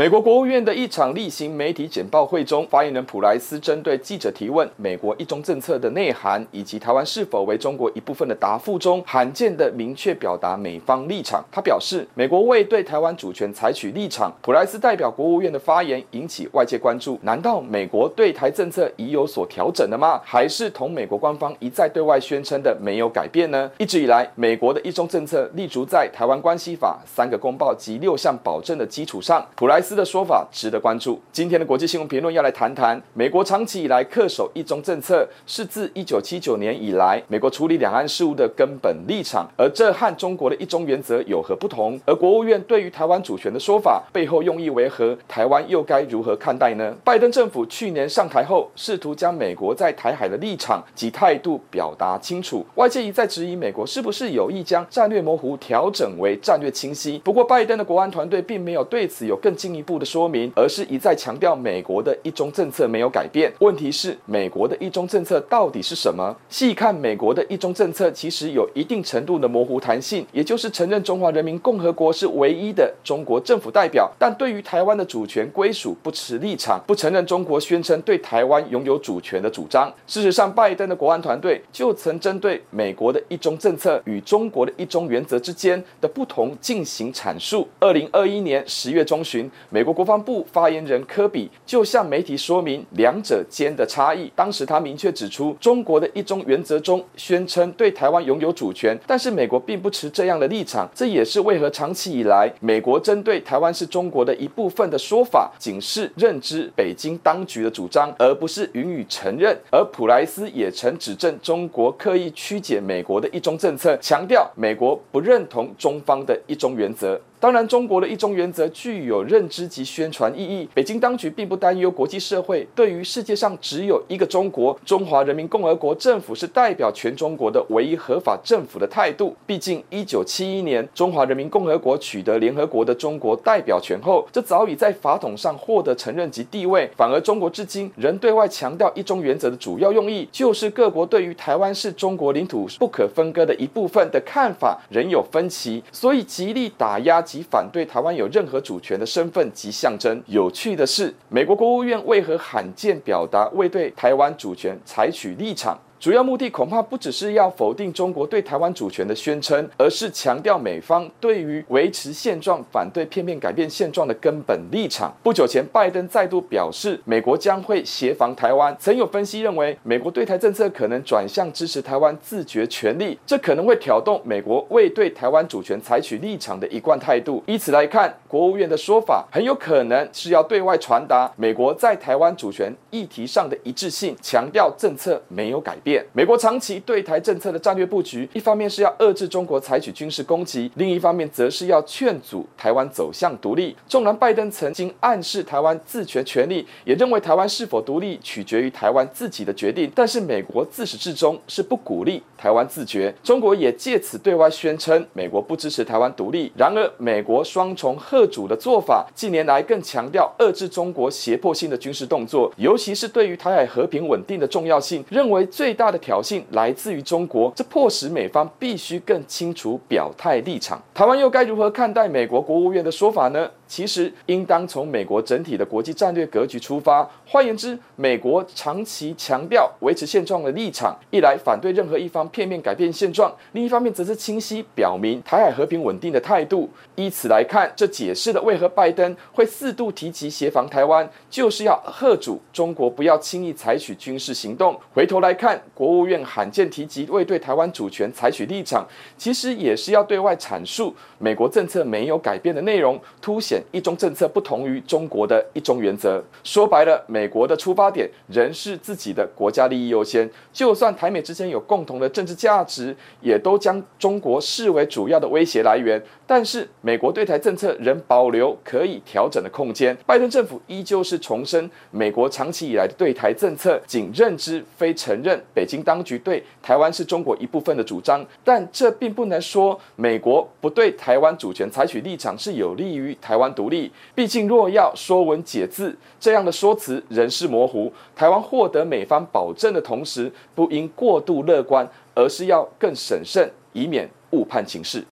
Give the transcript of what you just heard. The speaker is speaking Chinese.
美国国务院的一场例行媒体简报会中，发言人普莱斯针对记者提问美国一中政策的内涵以及台湾是否为中国一部分的答复中，罕见的明确表达美方立场。他表示，美国未对台湾主权采取立场。普莱斯代表国务院的发言引起外界关注，难道美国对台政策已有所调整了吗？还是同美国官方一再对外宣称的没有改变呢？一直以来，美国的一中政策立足在《台湾关系法》三个公报及六项保证的基础上。普莱斯的说法值得关注。今天的国际新闻评论要来谈谈，美国长期以来恪守一中政策，是自一九七九年以来美国处理两岸事务的根本立场。而这和中国的一中原则有何不同？而国务院对于台湾主权的说法背后用意为何？台湾又该如何看待呢？拜登政府去年上台后，试图将美国在台海的立场及态度表达清楚。外界一再质疑美国是不是有意将战略模糊调整为战略清晰。不过，拜登的国安团队并没有对此有更进进一步的说明，而是一再强调美国的一中政策没有改变。问题是，美国的一中政策到底是什么？细看美国的一中政策，其实有一定程度的模糊弹性，也就是承认中华人民共和国是唯一的中国政府代表，但对于台湾的主权归属不持立场，不承认中国宣称对台湾拥有主权的主张。事实上，拜登的国安团队就曾针对美国的一中政策与中国的一中原则之间的不同进行阐述。二零二一年十月中旬，美国国防部发言人科比就向媒体说明两者间的差异。当时他明确指出，中国的一中原则中宣称对台湾拥有主权，但是美国并不持这样的立场。这也是为何长期以来，美国针对台湾是中国的一部分的说法，仅是认知北京当局的主张，而不是予以承认。而普莱斯也曾指证中国刻意曲解美国的一中政策，强调美国不认同中方的一中原则。当然，中国的一中原则具有认知及宣传意义。北京当局并不担忧国际社会对于世界上只有一个中国、中华人民共和国政府是代表全中国的唯一合法政府的态度。毕竟，一九七一年中华人民共和国取得联合国的中国代表权后，这早已在法统上获得承认及地位。反而，中国至今仍对外强调一中原则的主要用意，就是各国对于台湾是中国领土不可分割的一部分的看法仍有分歧，所以极力打压。其反对台湾有任何主权的身份及象征。有趣的是，美国国务院为何罕见表达未对台湾主权采取立场？主要目的恐怕不只是要否定中国对台湾主权的宣称，而是强调美方对于维持现状、反对片面改变现状的根本立场。不久前，拜登再度表示，美国将会协防台湾。曾有分析认为，美国对台政策可能转向支持台湾自决权利，这可能会挑动美国未对台湾主权采取立场的一贯态度。以此来看，国务院的说法很有可能是要对外传达美国在台湾主权议题上的一致性，强调政策没有改变。美国长期对台政策的战略布局，一方面是要遏制中国采取军事攻击，另一方面则是要劝阻台湾走向独立。纵然拜登曾经暗示台湾自决权利，也认为台湾是否独立取决于台湾自己的决定，但是美国自始至终是不鼓励台湾自决。中国也借此对外宣称美国不支持台湾独立。然而，美国双重贺主的做法，近年来更强调遏制中国胁迫性的军事动作，尤其是对于台海和平稳定的重要性，认为最大的挑衅来自于中国，这迫使美方必须更清楚表态立场。台湾又该如何看待美国国务院的说法呢？其实应当从美国整体的国际战略格局出发。换言之，美国长期强调维持现状的立场，一来反对任何一方片面改变现状，另一方面则是清晰表明台海和平稳定的态度。依此来看，这解释了为何拜登会四度提及协防台湾，就是要吓阻中国不要轻易采取军事行动。回头来看，国务院罕见提及未对台湾主权采取立场，其实也是要对外阐述美国政策没有改变的内容，凸显。一中政策不同于中国的一中原则，说白了，美国的出发点仍是自己的国家利益优先。就算台美之间有共同的政治价值，也都将中国视为主要的威胁来源。但是，美国对台政策仍保留可以调整的空间。拜登政府依旧是重申美国长期以来的对台政策，仅认知非承认北京当局对台湾是中国一部分的主张。但这并不能说美国不对台湾主权采取立场是有利于台湾。独立。毕竟若要说文解字，这样的说辞仍是模糊。台湾获得美方保证的同时，不应过度乐观，而是要更审慎，以免误判情势。